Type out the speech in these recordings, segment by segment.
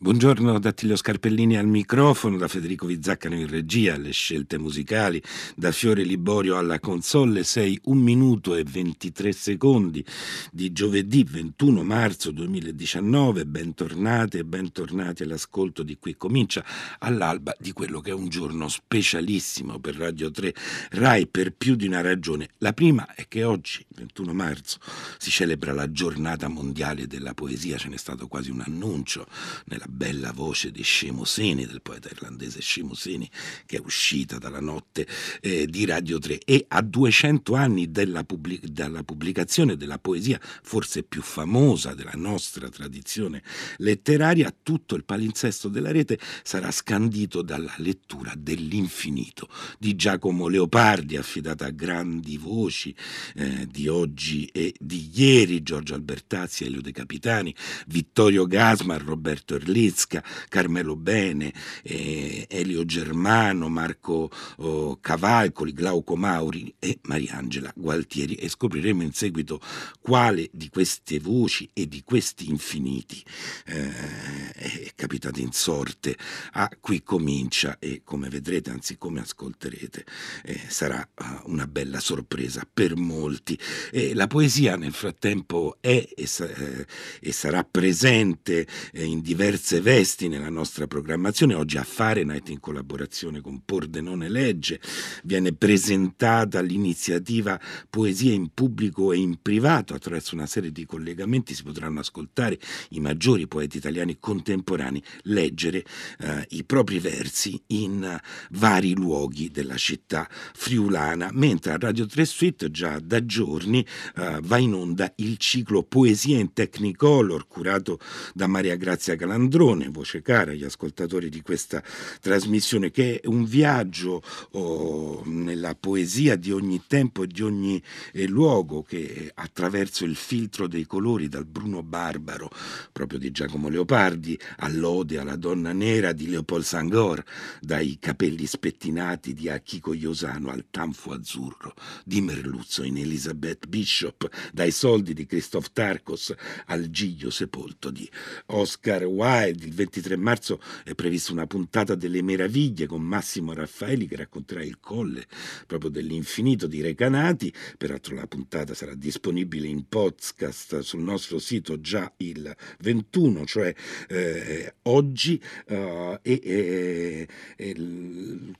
Buongiorno da Attilio Scarpellini al microfono, da Federico Vizzaccano in regia, alle scelte musicali, da Fiore Liborio alla console, 6, 1 minuto e 23 secondi di giovedì 21 marzo 2019, bentornate e bentornati all'ascolto di Qui Comincia, all'alba di quello che è un giorno specialissimo per Radio 3 RAI per più di una ragione. La prima è che oggi, 21 marzo, si celebra la giornata mondiale della poesia, ce n'è stato quasi un annuncio nella bella voce di Scemusini, del poeta irlandese Scemusini, che è uscita dalla notte eh, di Radio 3 e a 200 anni della, pubblic- dalla pubblicazione della poesia forse più famosa della nostra tradizione letteraria, tutto il palinsesto della rete sarà scandito dalla lettura dell'infinito di Giacomo Leopardi, affidata a grandi voci eh, di oggi e di ieri, Giorgio Albertazzi, Elio De Capitani, Vittorio Gasman, Roberto Erlini, Lizca, Carmelo Bene, eh, Elio Germano, Marco oh, Cavalcoli, Glauco Mauri e Mariangela Gualtieri e scopriremo in seguito quale di queste voci e di questi infiniti eh, è capitata in sorte a qui comincia e come vedrete, anzi come ascolterete, eh, sarà uh, una bella sorpresa per molti. E la poesia nel frattempo è e, sa- eh, e sarà presente eh, in diverse diverse vesti nella nostra programmazione. Oggi a Fahrenheit, in collaborazione con Pordenone Legge, viene presentata l'iniziativa Poesia in pubblico e in privato. Attraverso una serie di collegamenti si potranno ascoltare i maggiori poeti italiani contemporanei leggere eh, i propri versi in vari luoghi della città friulana, mentre a Radio 3 Suite già da giorni eh, va in onda il ciclo Poesia in Technicolor curato da Maria Grazia Calandroni Padrone, voce cara agli ascoltatori di questa trasmissione, che è un viaggio oh, nella poesia di ogni tempo e di ogni eh, luogo che attraverso il filtro dei colori, dal Bruno Barbaro, proprio di Giacomo Leopardi, all'Ode alla donna nera di Leopold Sangor, dai capelli spettinati di Achiko Iosano al tanfo azzurro di Merluzzo in Elizabeth Bishop, dai soldi di Christoph Tarkos al giglio sepolto di Oscar Wilde il 23 marzo è prevista una puntata delle meraviglie con Massimo Raffaeli che racconterà il colle proprio dell'infinito di Recanati. Peraltro la puntata sarà disponibile in podcast sul nostro sito già il 21, cioè eh, oggi. Uh, e, e, e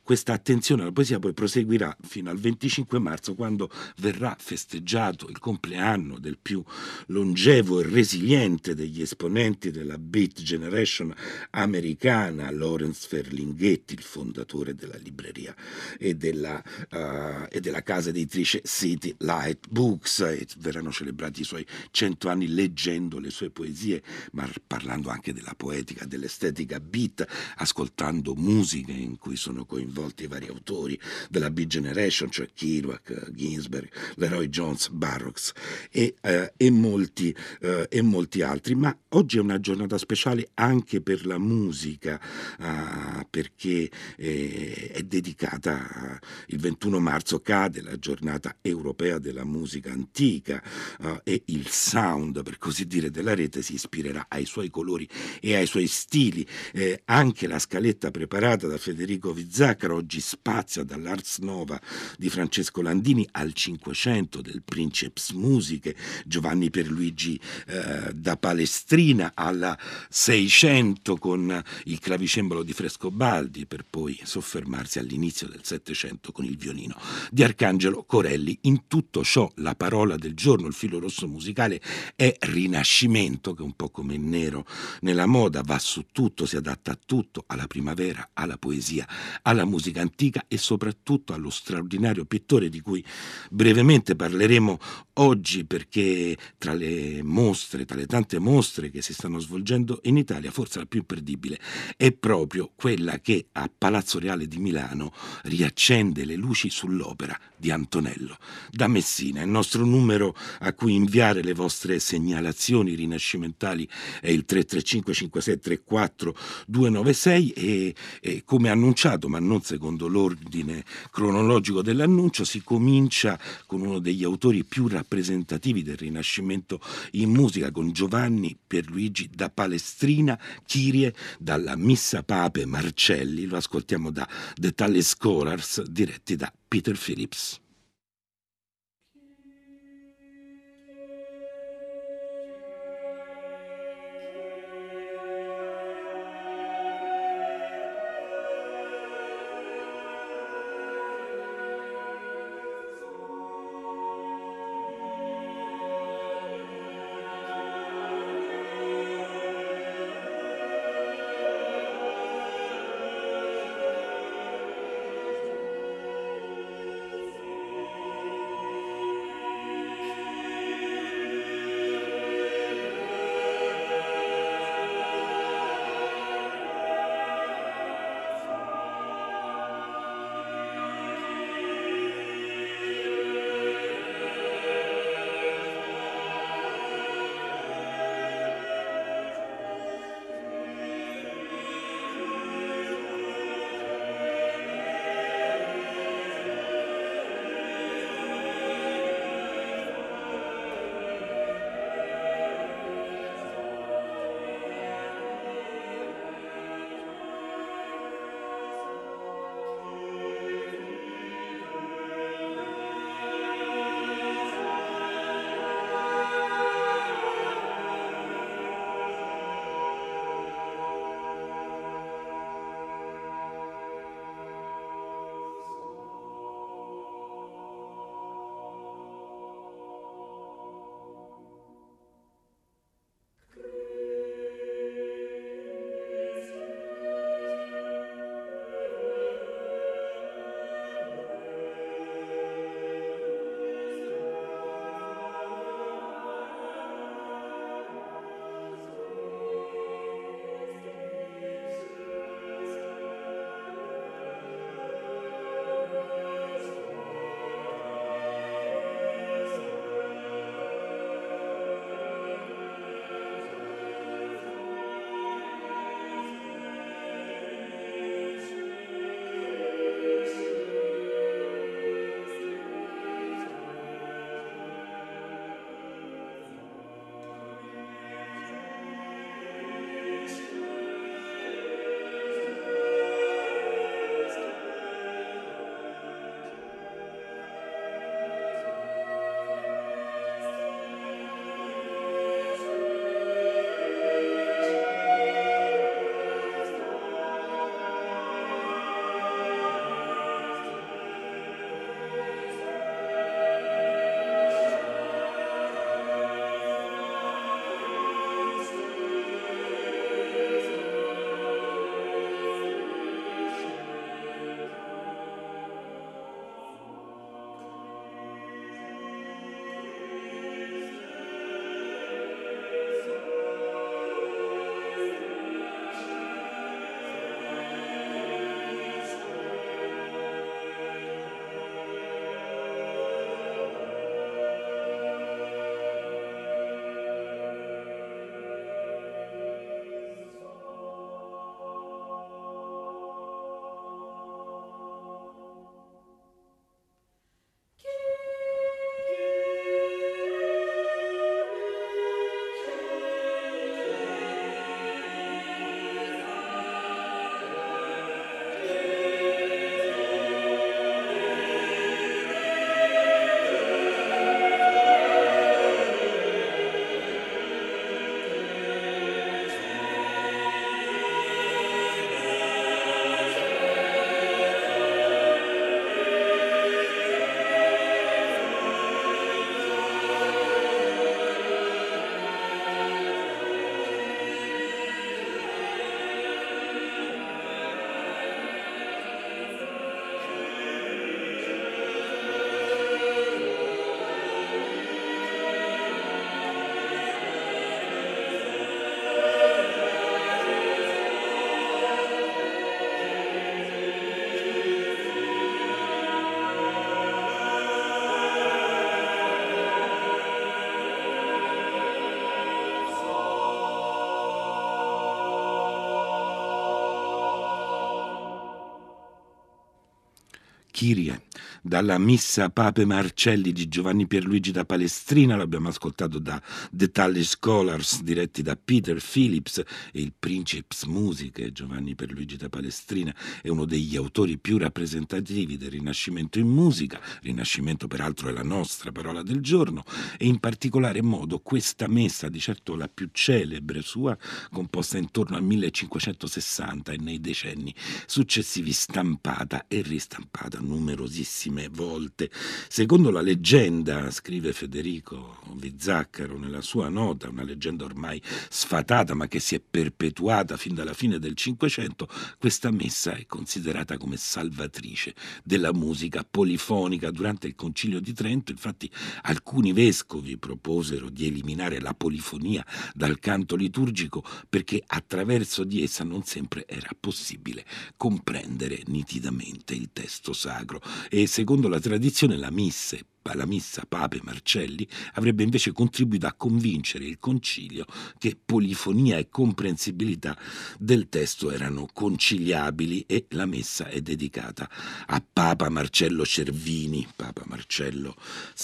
questa attenzione alla poesia poi proseguirà fino al 25 marzo quando verrà festeggiato il compleanno del più longevo e resiliente degli esponenti della Beat Generation Generation americana, Lawrence Ferlinghetti, il fondatore della libreria e della, uh, e della casa editrice City Light Books. E verranno celebrati i suoi cento anni leggendo le sue poesie, ma parlando anche della poetica, dell'estetica beat, ascoltando musiche in cui sono coinvolti vari autori della Beat Generation, cioè Kerouac, Ginsberg, Leroy Jones, Barrocks e, uh, e, molti, uh, e molti altri. Ma oggi è una giornata speciale anche anche per la musica, uh, perché eh, è dedicata, il 21 marzo cade la giornata europea della musica antica uh, e il sound, per così dire, della rete si ispirerà ai suoi colori e ai suoi stili. Eh, anche la scaletta preparata da Federico Vizzaccaro oggi spazia dall'Ars Nova di Francesco Landini al 500 del Princeps Musiche, Giovanni Pierluigi eh, da Palestrina alla 600 Settecento con il clavicembalo di Frescobaldi per poi soffermarsi all'inizio del Settecento con il violino di Arcangelo Corelli. In tutto ciò la parola del giorno, il filo rosso musicale è rinascimento che un po' come il nero nella moda va su tutto, si adatta a tutto, alla primavera, alla poesia, alla musica antica e soprattutto allo straordinario pittore di cui brevemente parleremo oggi perché tra le mostre, tra le tante mostre che si stanno svolgendo in Italia Italia, forse la più imperdibile, è proprio quella che a Palazzo Reale di Milano riaccende le luci sull'opera di Antonello da Messina. Il nostro numero a cui inviare le vostre segnalazioni rinascimentali è il 335 56 334 296 e, e come annunciato, ma non secondo l'ordine cronologico dell'annuncio, si comincia con uno degli autori più rappresentativi del Rinascimento in musica, con Giovanni Pierluigi da Palestrina, Chirie dalla Missa Pape Marcelli, lo ascoltiamo da The Tally Scholars diretti da Peter Phillips. كيريا يعني. Dalla Missa Pape Marcelli di Giovanni Pierluigi da Palestrina, l'abbiamo ascoltato da The Tally Scholars diretti da Peter Phillips e il Princips Musiche, Giovanni Pierluigi da Palestrina è uno degli autori più rappresentativi del Rinascimento in musica, Rinascimento peraltro è la nostra parola del giorno, e in particolare modo questa messa, di certo la più celebre sua, composta intorno al 1560 e nei decenni successivi stampata e ristampata numerosissime volte. Secondo la leggenda, scrive Federico Vizzaccaro nella sua nota, una leggenda ormai sfatata ma che si è perpetuata fin dalla fine del Cinquecento, questa messa è considerata come salvatrice della musica polifonica. Durante il Concilio di Trento, infatti, alcuni vescovi proposero di eliminare la polifonia dal canto liturgico perché attraverso di essa non sempre era possibile comprendere nitidamente il testo sacro e secondo la tradizione la misse la missa Pape Marcelli avrebbe invece contribuito a convincere il concilio che polifonia e comprensibilità del testo erano conciliabili e la messa è dedicata a Papa Marcello Cervini, Papa Marcello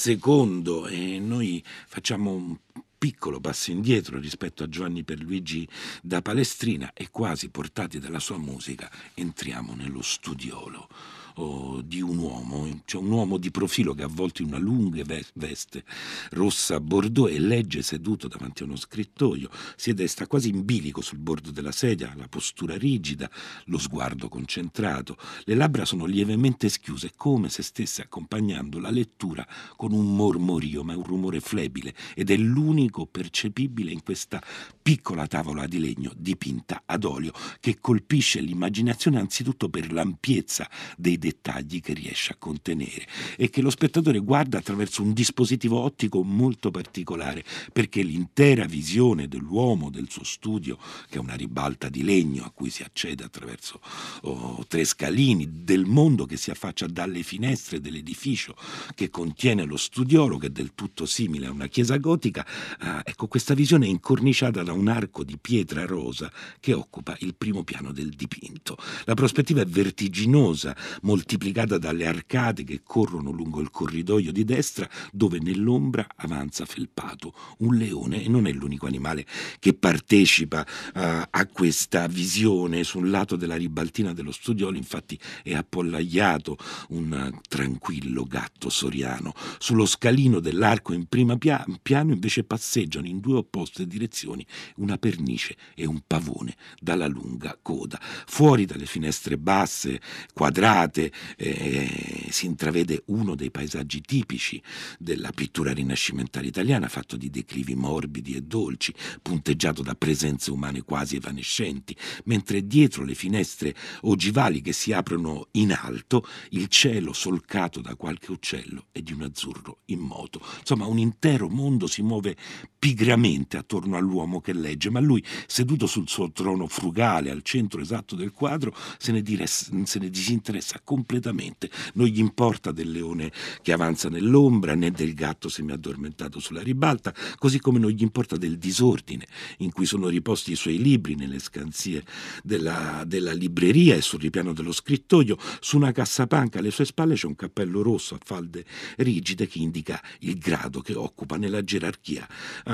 II e noi facciamo un piccolo passo indietro rispetto a Giovanni Perluigi da Palestrina e quasi portati dalla sua musica entriamo nello studiolo oh, di un uomo, cioè un uomo di profilo che avvolto in una lunga veste rossa bordeaux e legge seduto davanti a uno scrittoio, siede sta quasi in bilico sul bordo della sedia, la postura rigida, lo sguardo concentrato, le labbra sono lievemente schiuse come se stesse accompagnando la lettura con un mormorio, ma è un rumore flebile ed è l'unico percepibile in questa piccola tavola di legno dipinta ad olio che colpisce l'immaginazione anzitutto per l'ampiezza dei dettagli che riesce a contenere e che lo spettatore guarda attraverso un dispositivo ottico molto particolare perché l'intera visione dell'uomo, del suo studio, che è una ribalta di legno a cui si accede attraverso oh, tre scalini, del mondo che si affaccia dalle finestre dell'edificio che contiene lo studiolo, che è del tutto simile a una chiesa gotica, eh, ecco questa visione è incorniciata da un arco di pietra rosa che occupa il primo piano del dipinto. La prospettiva è vertiginosa, moltiplicata dalle arcate che corrono lungo il corridoio di destra, dove nell'ombra avanza felpato un leone e non è l'unico animale che partecipa uh, a questa visione. Sul lato della ribaltina dello studiolo, infatti, è appollaiato un tranquillo gatto soriano. Sullo scalino dell'arco in prima pia- piano invece passeggiano in due opposte direzioni una pernice e un pavone dalla lunga coda. Fuori dalle finestre basse, quadrate, eh, si intravede uno dei paesaggi tipici della pittura rinascimentale italiana, fatto di declivi morbidi e dolci, punteggiato da presenze umane quasi evanescenti, mentre dietro le finestre ogivali che si aprono in alto, il cielo solcato da qualche uccello è di un azzurro immoto. Insomma, un intero mondo si muove pigramente attorno all'uomo che legge, ma lui, seduto sul suo trono frugale al centro esatto del quadro, se ne, diressa, se ne disinteressa completamente. Non gli importa del leone che avanza nell'ombra né del gatto semiaddormentato sulla ribalta, così come non gli importa del disordine in cui sono riposti i suoi libri nelle scansie della, della libreria e sul ripiano dello scrittoio. Su una cassapanca alle sue spalle c'è un cappello rosso a falde rigide che indica il grado che occupa nella gerarchia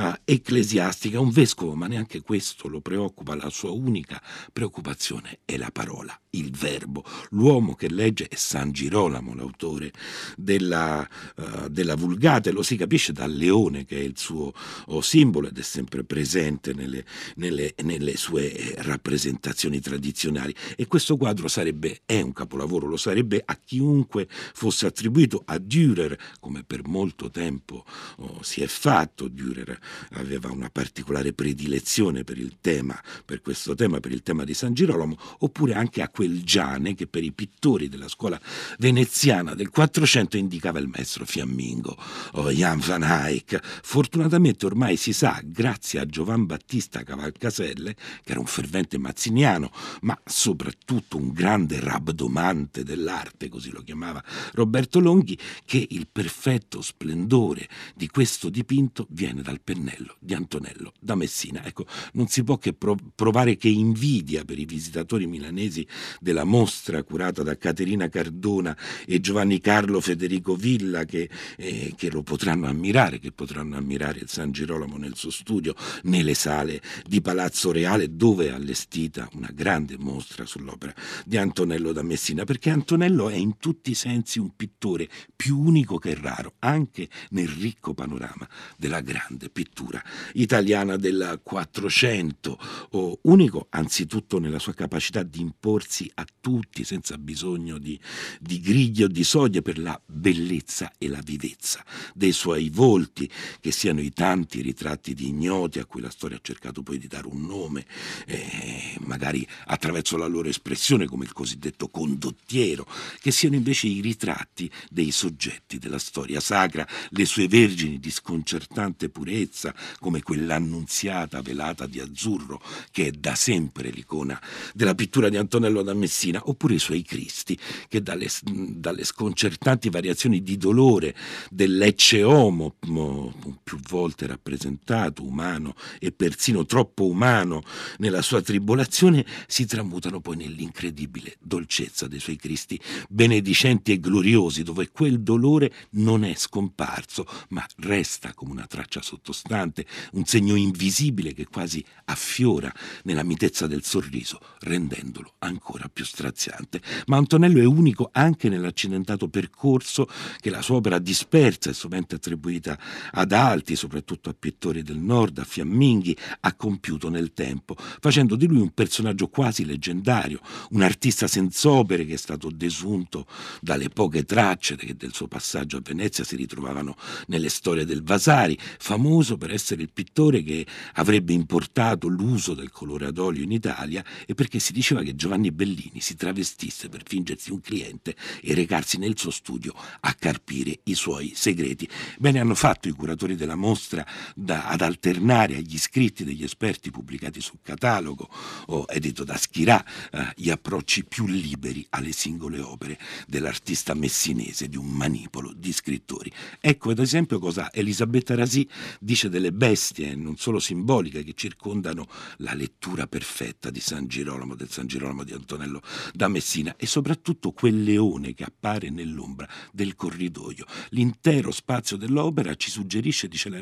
uh, ecclesiastica. Un vescovo, ma neanche questo lo preoccupa, la sua unica preoccupazione è la parola, il verbo. L'uomo che legge legge è San Girolamo, l'autore della, uh, della, Vulgate, lo si capisce dal leone che è il suo oh, simbolo ed è sempre presente nelle, nelle, nelle, sue rappresentazioni tradizionali e questo quadro sarebbe, è un capolavoro, lo sarebbe a chiunque fosse attribuito a Dürer, come per molto tempo oh, si è fatto, Dürer aveva una particolare predilezione per il tema, per questo tema, per il tema di San Girolamo, oppure anche a quel Giane che per i pittori della scuola veneziana del 400 indicava il maestro fiammingo, oh, Jan van Eyck. Fortunatamente ormai si sa, grazie a Giovan Battista Cavalcaselle, che era un fervente mazziniano, ma soprattutto un grande rabdomante dell'arte, così lo chiamava Roberto Longhi, che il perfetto splendore di questo dipinto viene dal pennello di Antonello da Messina. Ecco, non si può che provare che invidia per i visitatori milanesi della mostra curata da Caterina Cardona e Giovanni Carlo Federico Villa che, eh, che lo potranno ammirare, che potranno ammirare San Girolamo nel suo studio, nelle sale di Palazzo Reale dove è allestita una grande mostra sull'opera di Antonello da Messina, perché Antonello è in tutti i sensi un pittore più unico che raro, anche nel ricco panorama della grande pittura italiana del Quattrocento, unico anzitutto nella sua capacità di imporsi a tutti senza bisogno di, di griglie o di soglie per la bellezza e la vivezza dei suoi volti, che siano i tanti ritratti di ignoti a cui la storia ha cercato poi di dare un nome, eh, magari attraverso la loro espressione come il cosiddetto condottiero, che siano invece i ritratti dei soggetti della storia sacra, le sue vergini di sconcertante purezza, come quell'annunziata velata di azzurro che è da sempre l'icona della pittura di Antonello da Messina, oppure i suoi Cristi, che dalle, dalle sconcertanti variazioni di dolore dell'ecce homo, più volte rappresentato, umano e persino troppo umano nella sua tribolazione, si tramutano poi nell'incredibile dolcezza dei suoi Cristi benedicenti e gloriosi, dove quel dolore non è scomparso, ma resta come una traccia sottostante, un segno invisibile che quasi affiora nella mitezza del sorriso, rendendolo ancora più straziante. Ma Antonello è unico anche nell'accidentato percorso che la sua opera dispersa e sovente attribuita ad alti, soprattutto a pittori del nord, a fiamminghi, ha compiuto nel tempo, facendo di lui un personaggio quasi leggendario, un artista senza opere che è stato desunto dalle poche tracce che del suo passaggio a Venezia si ritrovavano nelle storie del Vasari, famoso per essere il pittore che avrebbe importato l'uso del colore ad olio in Italia e perché si diceva che Giovanni Bellini si travestisse per fingersi un cliente e recarsi nel suo studio a carpire i suoi segreti. Bene hanno fatto i curatori della mostra da, ad alternare agli scritti degli esperti pubblicati sul catalogo o edito da Schirà eh, gli approcci più liberi alle singole opere dell'artista messinese di un manipolo di scrittori. Ecco ad esempio cosa Elisabetta Rasi dice delle bestie, non solo simboliche, che circondano la lettura perfetta di San Girolamo, del San Girolamo di Antonello da Messina e soprattutto quel leone che appare nell'ombra del corridoio. L'intero spazio dell'opera ci suggerisce, dice la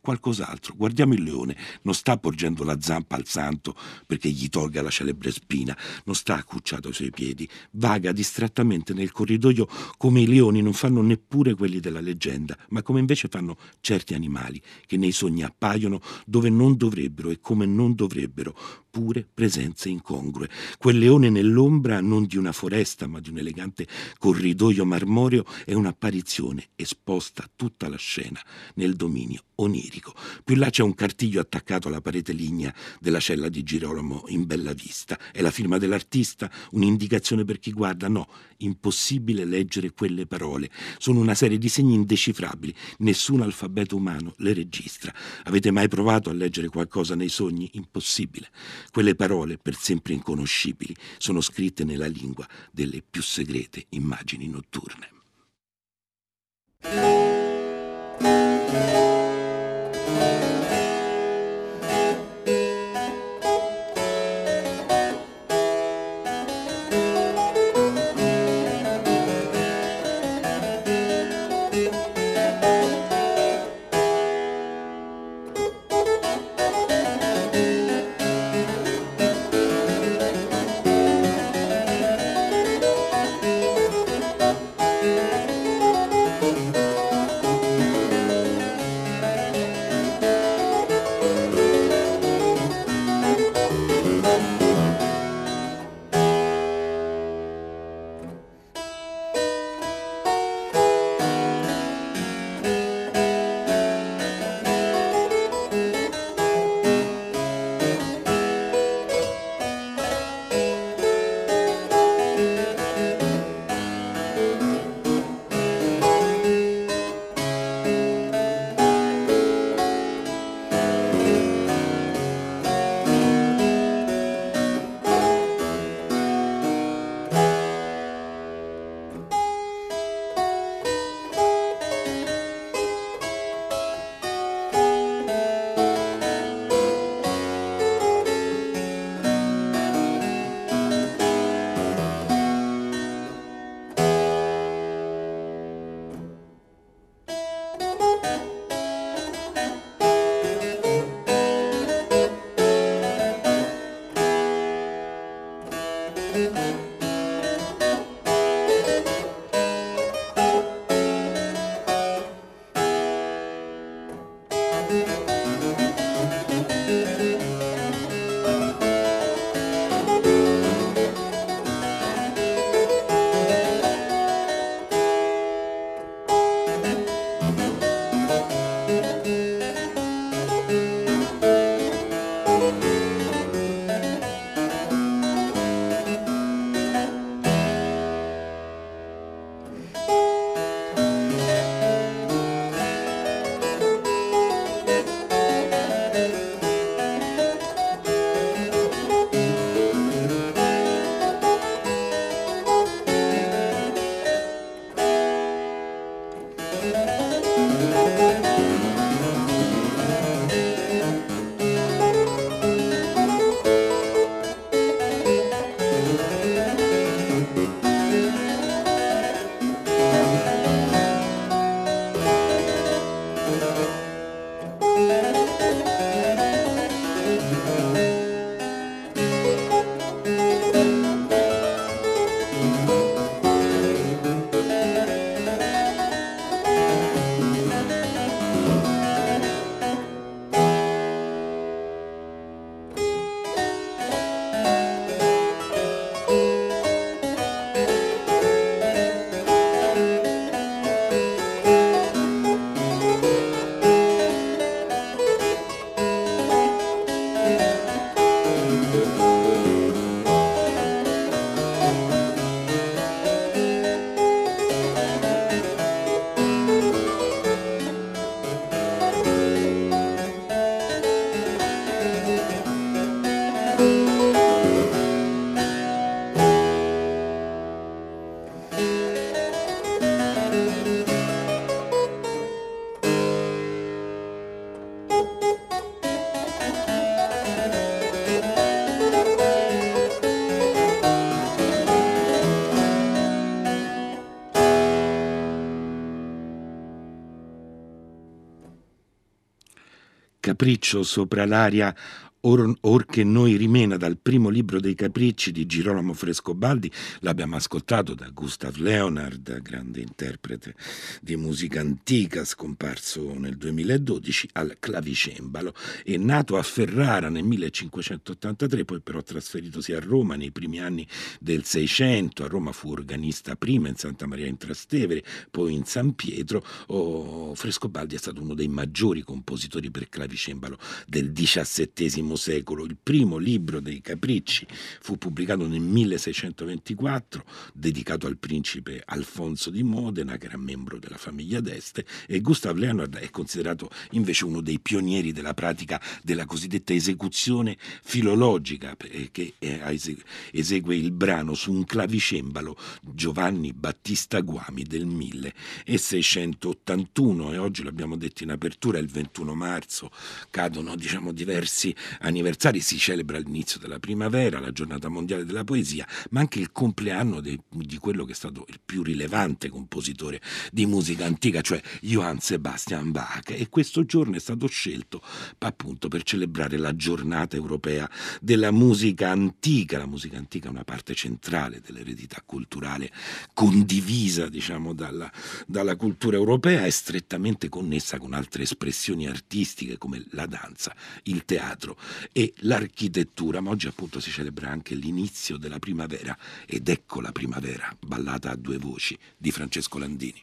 qualcos'altro. Guardiamo il leone, non sta porgendo la zampa al santo perché gli tolga la celebre spina, non sta accucciato ai suoi piedi, vaga distrattamente nel corridoio come i leoni non fanno neppure quelli della leggenda, ma come invece fanno certi animali che nei sogni appaiono dove non dovrebbero e come non dovrebbero, pure presenze incongrue. Quel leone nell'ombra non di una foresta, ma di un elegante corridoio marmoreo è un'apparizione esposta tutta la scena nel dominio onirico. Più là c'è un cartiglio attaccato alla parete lignea della cella di Girolamo in bella vista. È la firma dell'artista, un'indicazione per chi guarda? No, impossibile leggere quelle parole. Sono una serie di segni indecifrabili. Nessun alfabeto umano le registra. Avete mai provato a leggere qualcosa nei sogni? Impossibile. Quelle parole, per sempre inconoscibili, sono scritte nella lingua delle più segrete immagini notturne. capriccio sopra l'aria Or, or, che noi rimena dal primo libro dei capricci di Girolamo Frescobaldi, l'abbiamo ascoltato da Gustav Leonard, grande interprete di musica antica, scomparso nel 2012 al clavicembalo e nato a Ferrara nel 1583, poi però trasferitosi a Roma nei primi anni del Seicento. A Roma fu organista prima in Santa Maria in Trastevere, poi in San Pietro. Oh, Frescobaldi è stato uno dei maggiori compositori per clavicembalo del XVII secolo. Il primo libro dei Capricci fu pubblicato nel 1624, dedicato al principe Alfonso di Modena, che era membro della famiglia d'Este, e Gustav Leonard è considerato invece uno dei pionieri della pratica della cosiddetta esecuzione filologica, che esegue il brano su un clavicembalo Giovanni Battista Guami del 1681 e oggi l'abbiamo detto in apertura, il 21 marzo cadono diciamo diversi anniversari si celebra l'inizio della primavera, la giornata mondiale della poesia, ma anche il compleanno de, di quello che è stato il più rilevante compositore di musica antica, cioè Johann Sebastian Bach. E questo giorno è stato scelto appunto per celebrare la giornata europea della musica antica. La musica antica è una parte centrale dell'eredità culturale condivisa, diciamo, dalla, dalla cultura europea, è strettamente connessa con altre espressioni artistiche come la danza, il teatro e l'architettura, ma oggi appunto si celebra anche l'inizio della primavera ed ecco la primavera, ballata a due voci di Francesco Landini.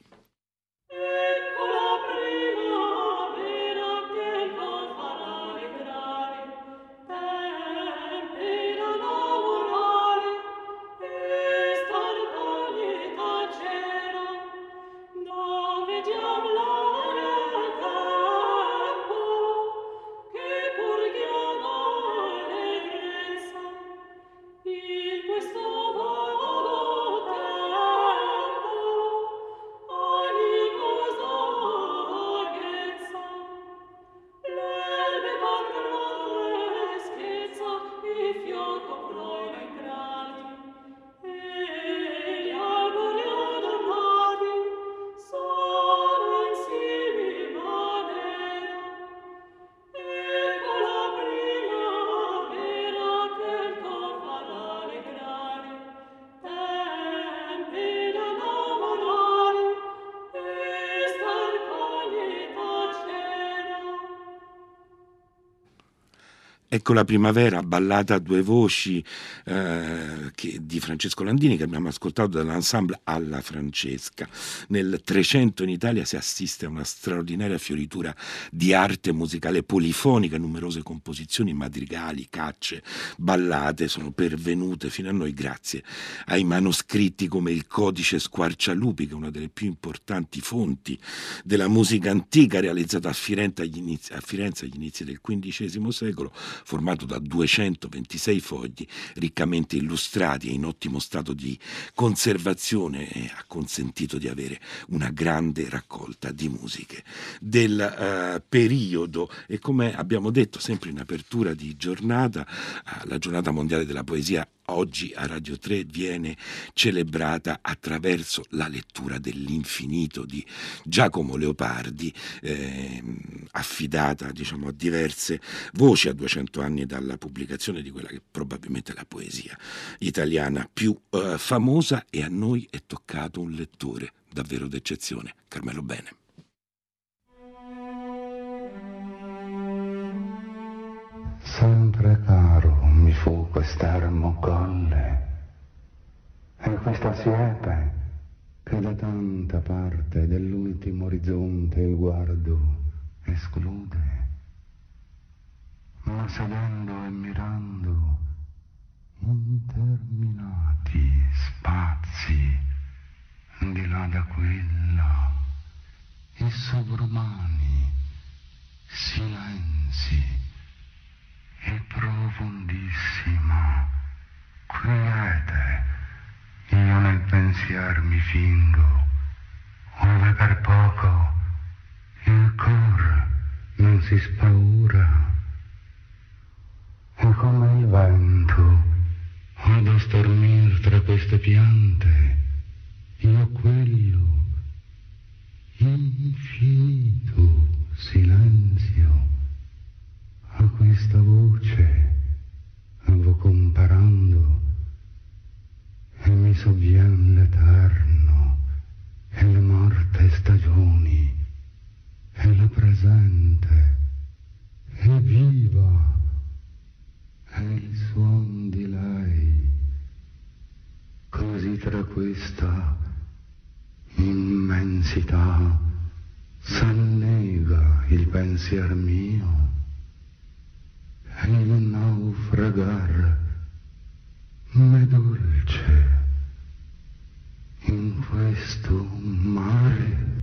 Ecco la primavera, ballata a due voci eh, che, di Francesco Landini che abbiamo ascoltato dall'ensemble Alla Francesca. Nel 300 in Italia si assiste a una straordinaria fioritura di arte musicale polifonica, numerose composizioni, madrigali, cacce, ballate sono pervenute fino a noi grazie ai manoscritti come il Codice Squarcialupi, che è una delle più importanti fonti della musica antica realizzata a Firenze agli inizi, a Firenze agli inizi del XV secolo formato da 226 fogli riccamente illustrati e in ottimo stato di conservazione e ha consentito di avere una grande raccolta di musiche del uh, periodo. E come abbiamo detto sempre in apertura di giornata, uh, la giornata mondiale della poesia oggi a Radio 3 viene celebrata attraverso la lettura dell'infinito di Giacomo Leopardi, eh, affidata diciamo, a diverse voci a 200 anni dalla pubblicazione di quella che probabilmente è la poesia italiana più eh, famosa e a noi è toccato un lettore davvero d'eccezione, Carmelo Bene. Sempre caro mi fu quest'ermo colle e questa siepe che da tanta parte dell'ultimo orizzonte il guardo esclude. Ma sedendo e mirando interminati spazi di là da quella, i sovrumani silenzi e profondissima, quiete, io nel pensier mi fingo, ove per poco il cor non si spaura, e come il vento odo stormir tra queste piante, questa immensità s'annega il pensier mio il naufragar m'è dolce in questo mare.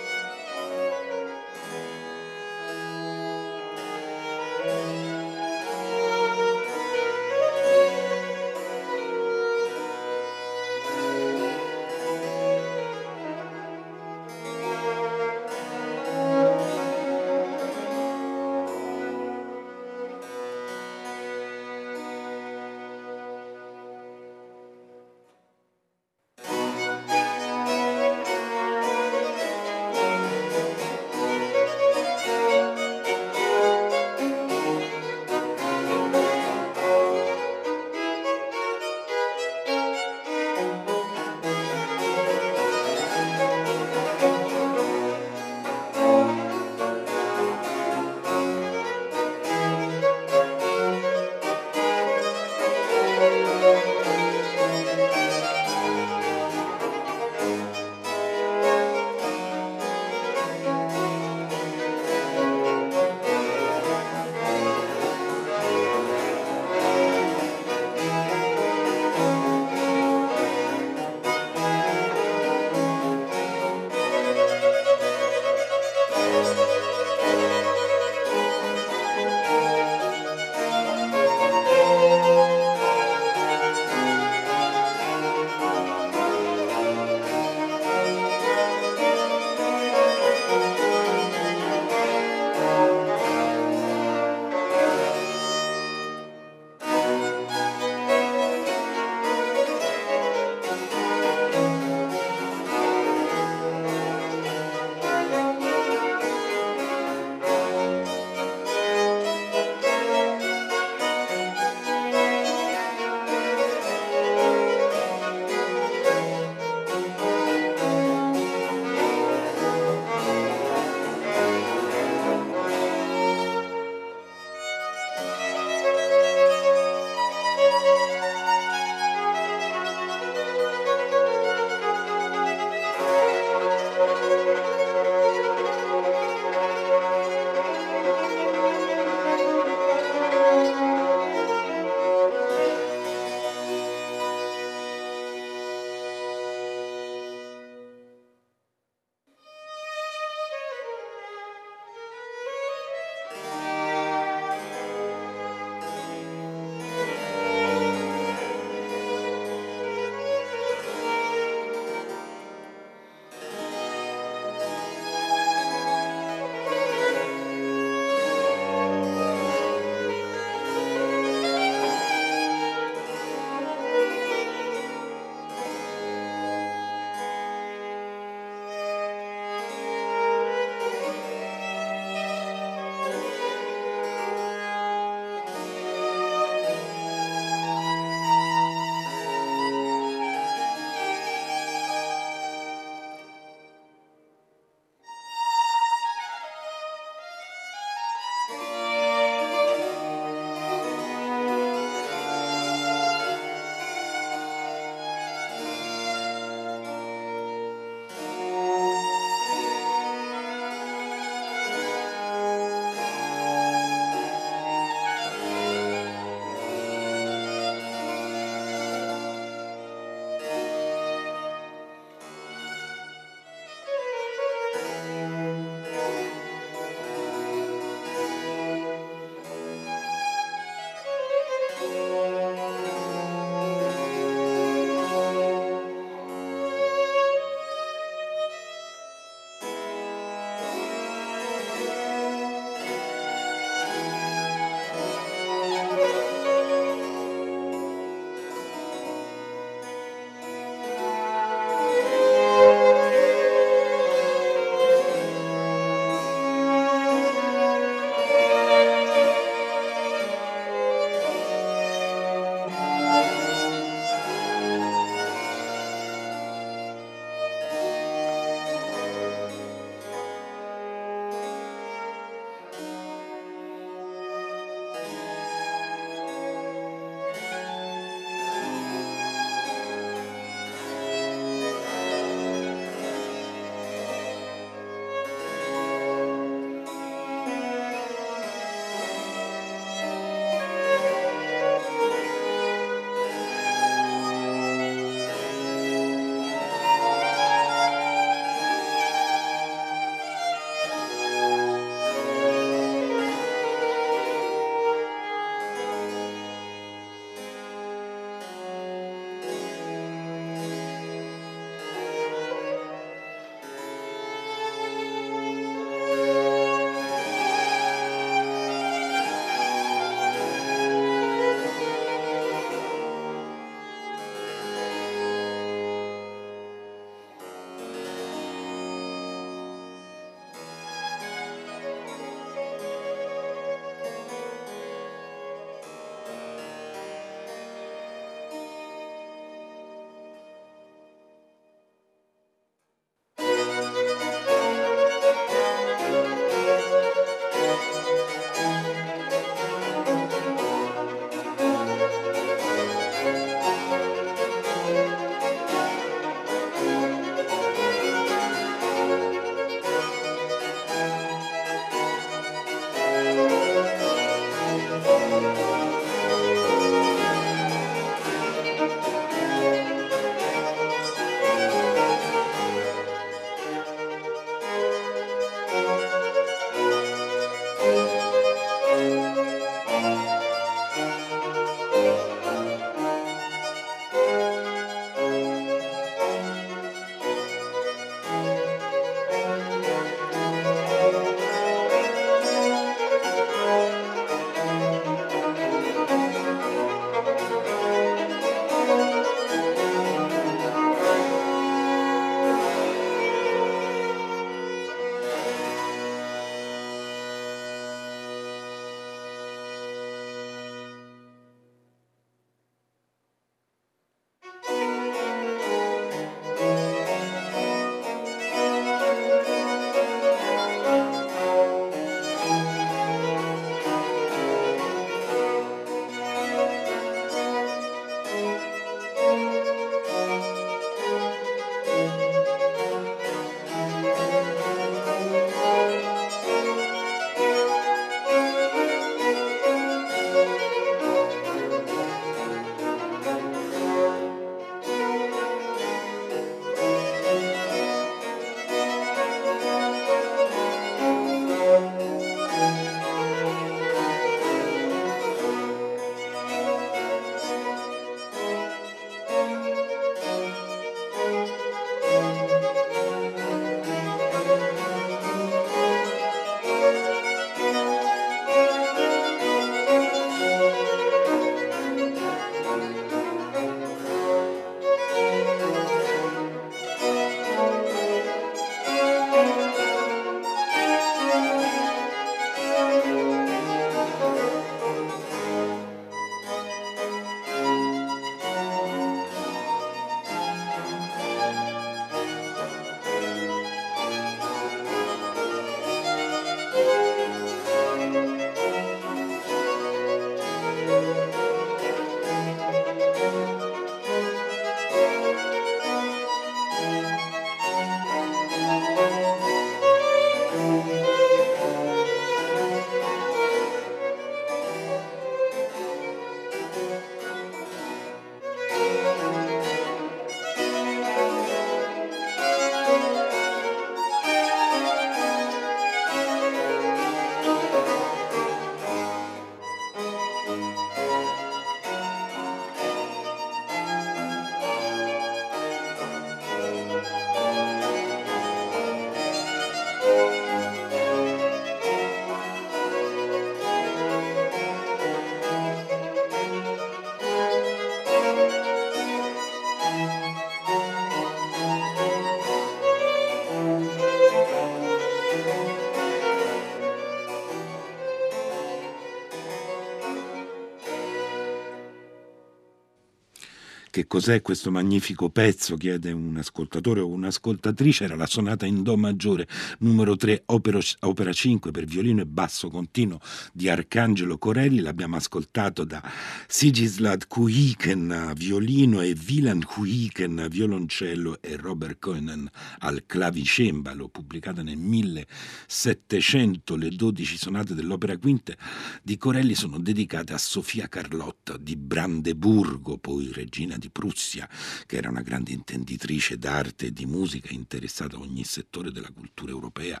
Che cos'è questo magnifico pezzo, chiede un ascoltatore o un'ascoltatrice, era la sonata in Do maggiore numero 3, opera, opera 5 per violino e basso continuo di Arcangelo Corelli, l'abbiamo ascoltato da Sigislav Kuiken, violino e Wilan Kuiken, violoncello e Robert Cohen al clavicembalo, pubblicata nel 1700, le 12 sonate dell'opera quinta di Corelli sono dedicate a Sofia Carlotta di Brandeburgo, poi regina di Prussia, che era una grande intenditrice d'arte e di musica, interessata a ogni settore della cultura europea,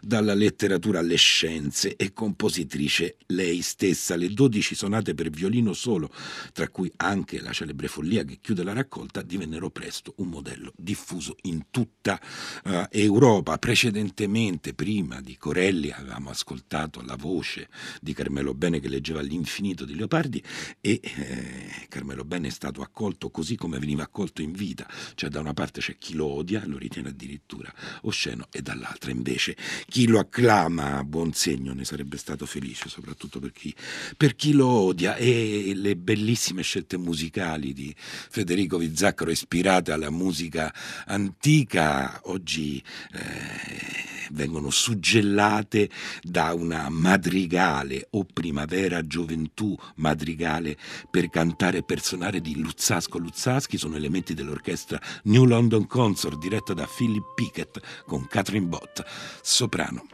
dalla letteratura alle scienze e compositrice lei stessa. Le 12 sonate per violino solo, tra cui anche la celebre follia che chiude la raccolta, divennero presto un modello diffuso in tutta uh, Europa. Precedentemente, prima di Corelli, avevamo ascoltato la voce di Carmelo Bene che leggeva L'infinito di Leopardi e eh, Carmelo Bene è stato accolto così come veniva accolto in vita, cioè da una parte c'è chi lo odia, lo ritiene addirittura osceno, e dall'altra invece chi lo acclama a buon segno ne sarebbe stato felice, soprattutto per chi, per chi lo odia. E le bellissime scelte musicali di Federico Vizzaccaro ispirate alla musica antica oggi eh, vengono suggellate da una madrigale o primavera gioventù madrigale per cantare e per suonare di Luzzasco Luzzaschi sono elementi dell'orchestra New London Consort diretta da Philip Pickett con Catherine Bott soprano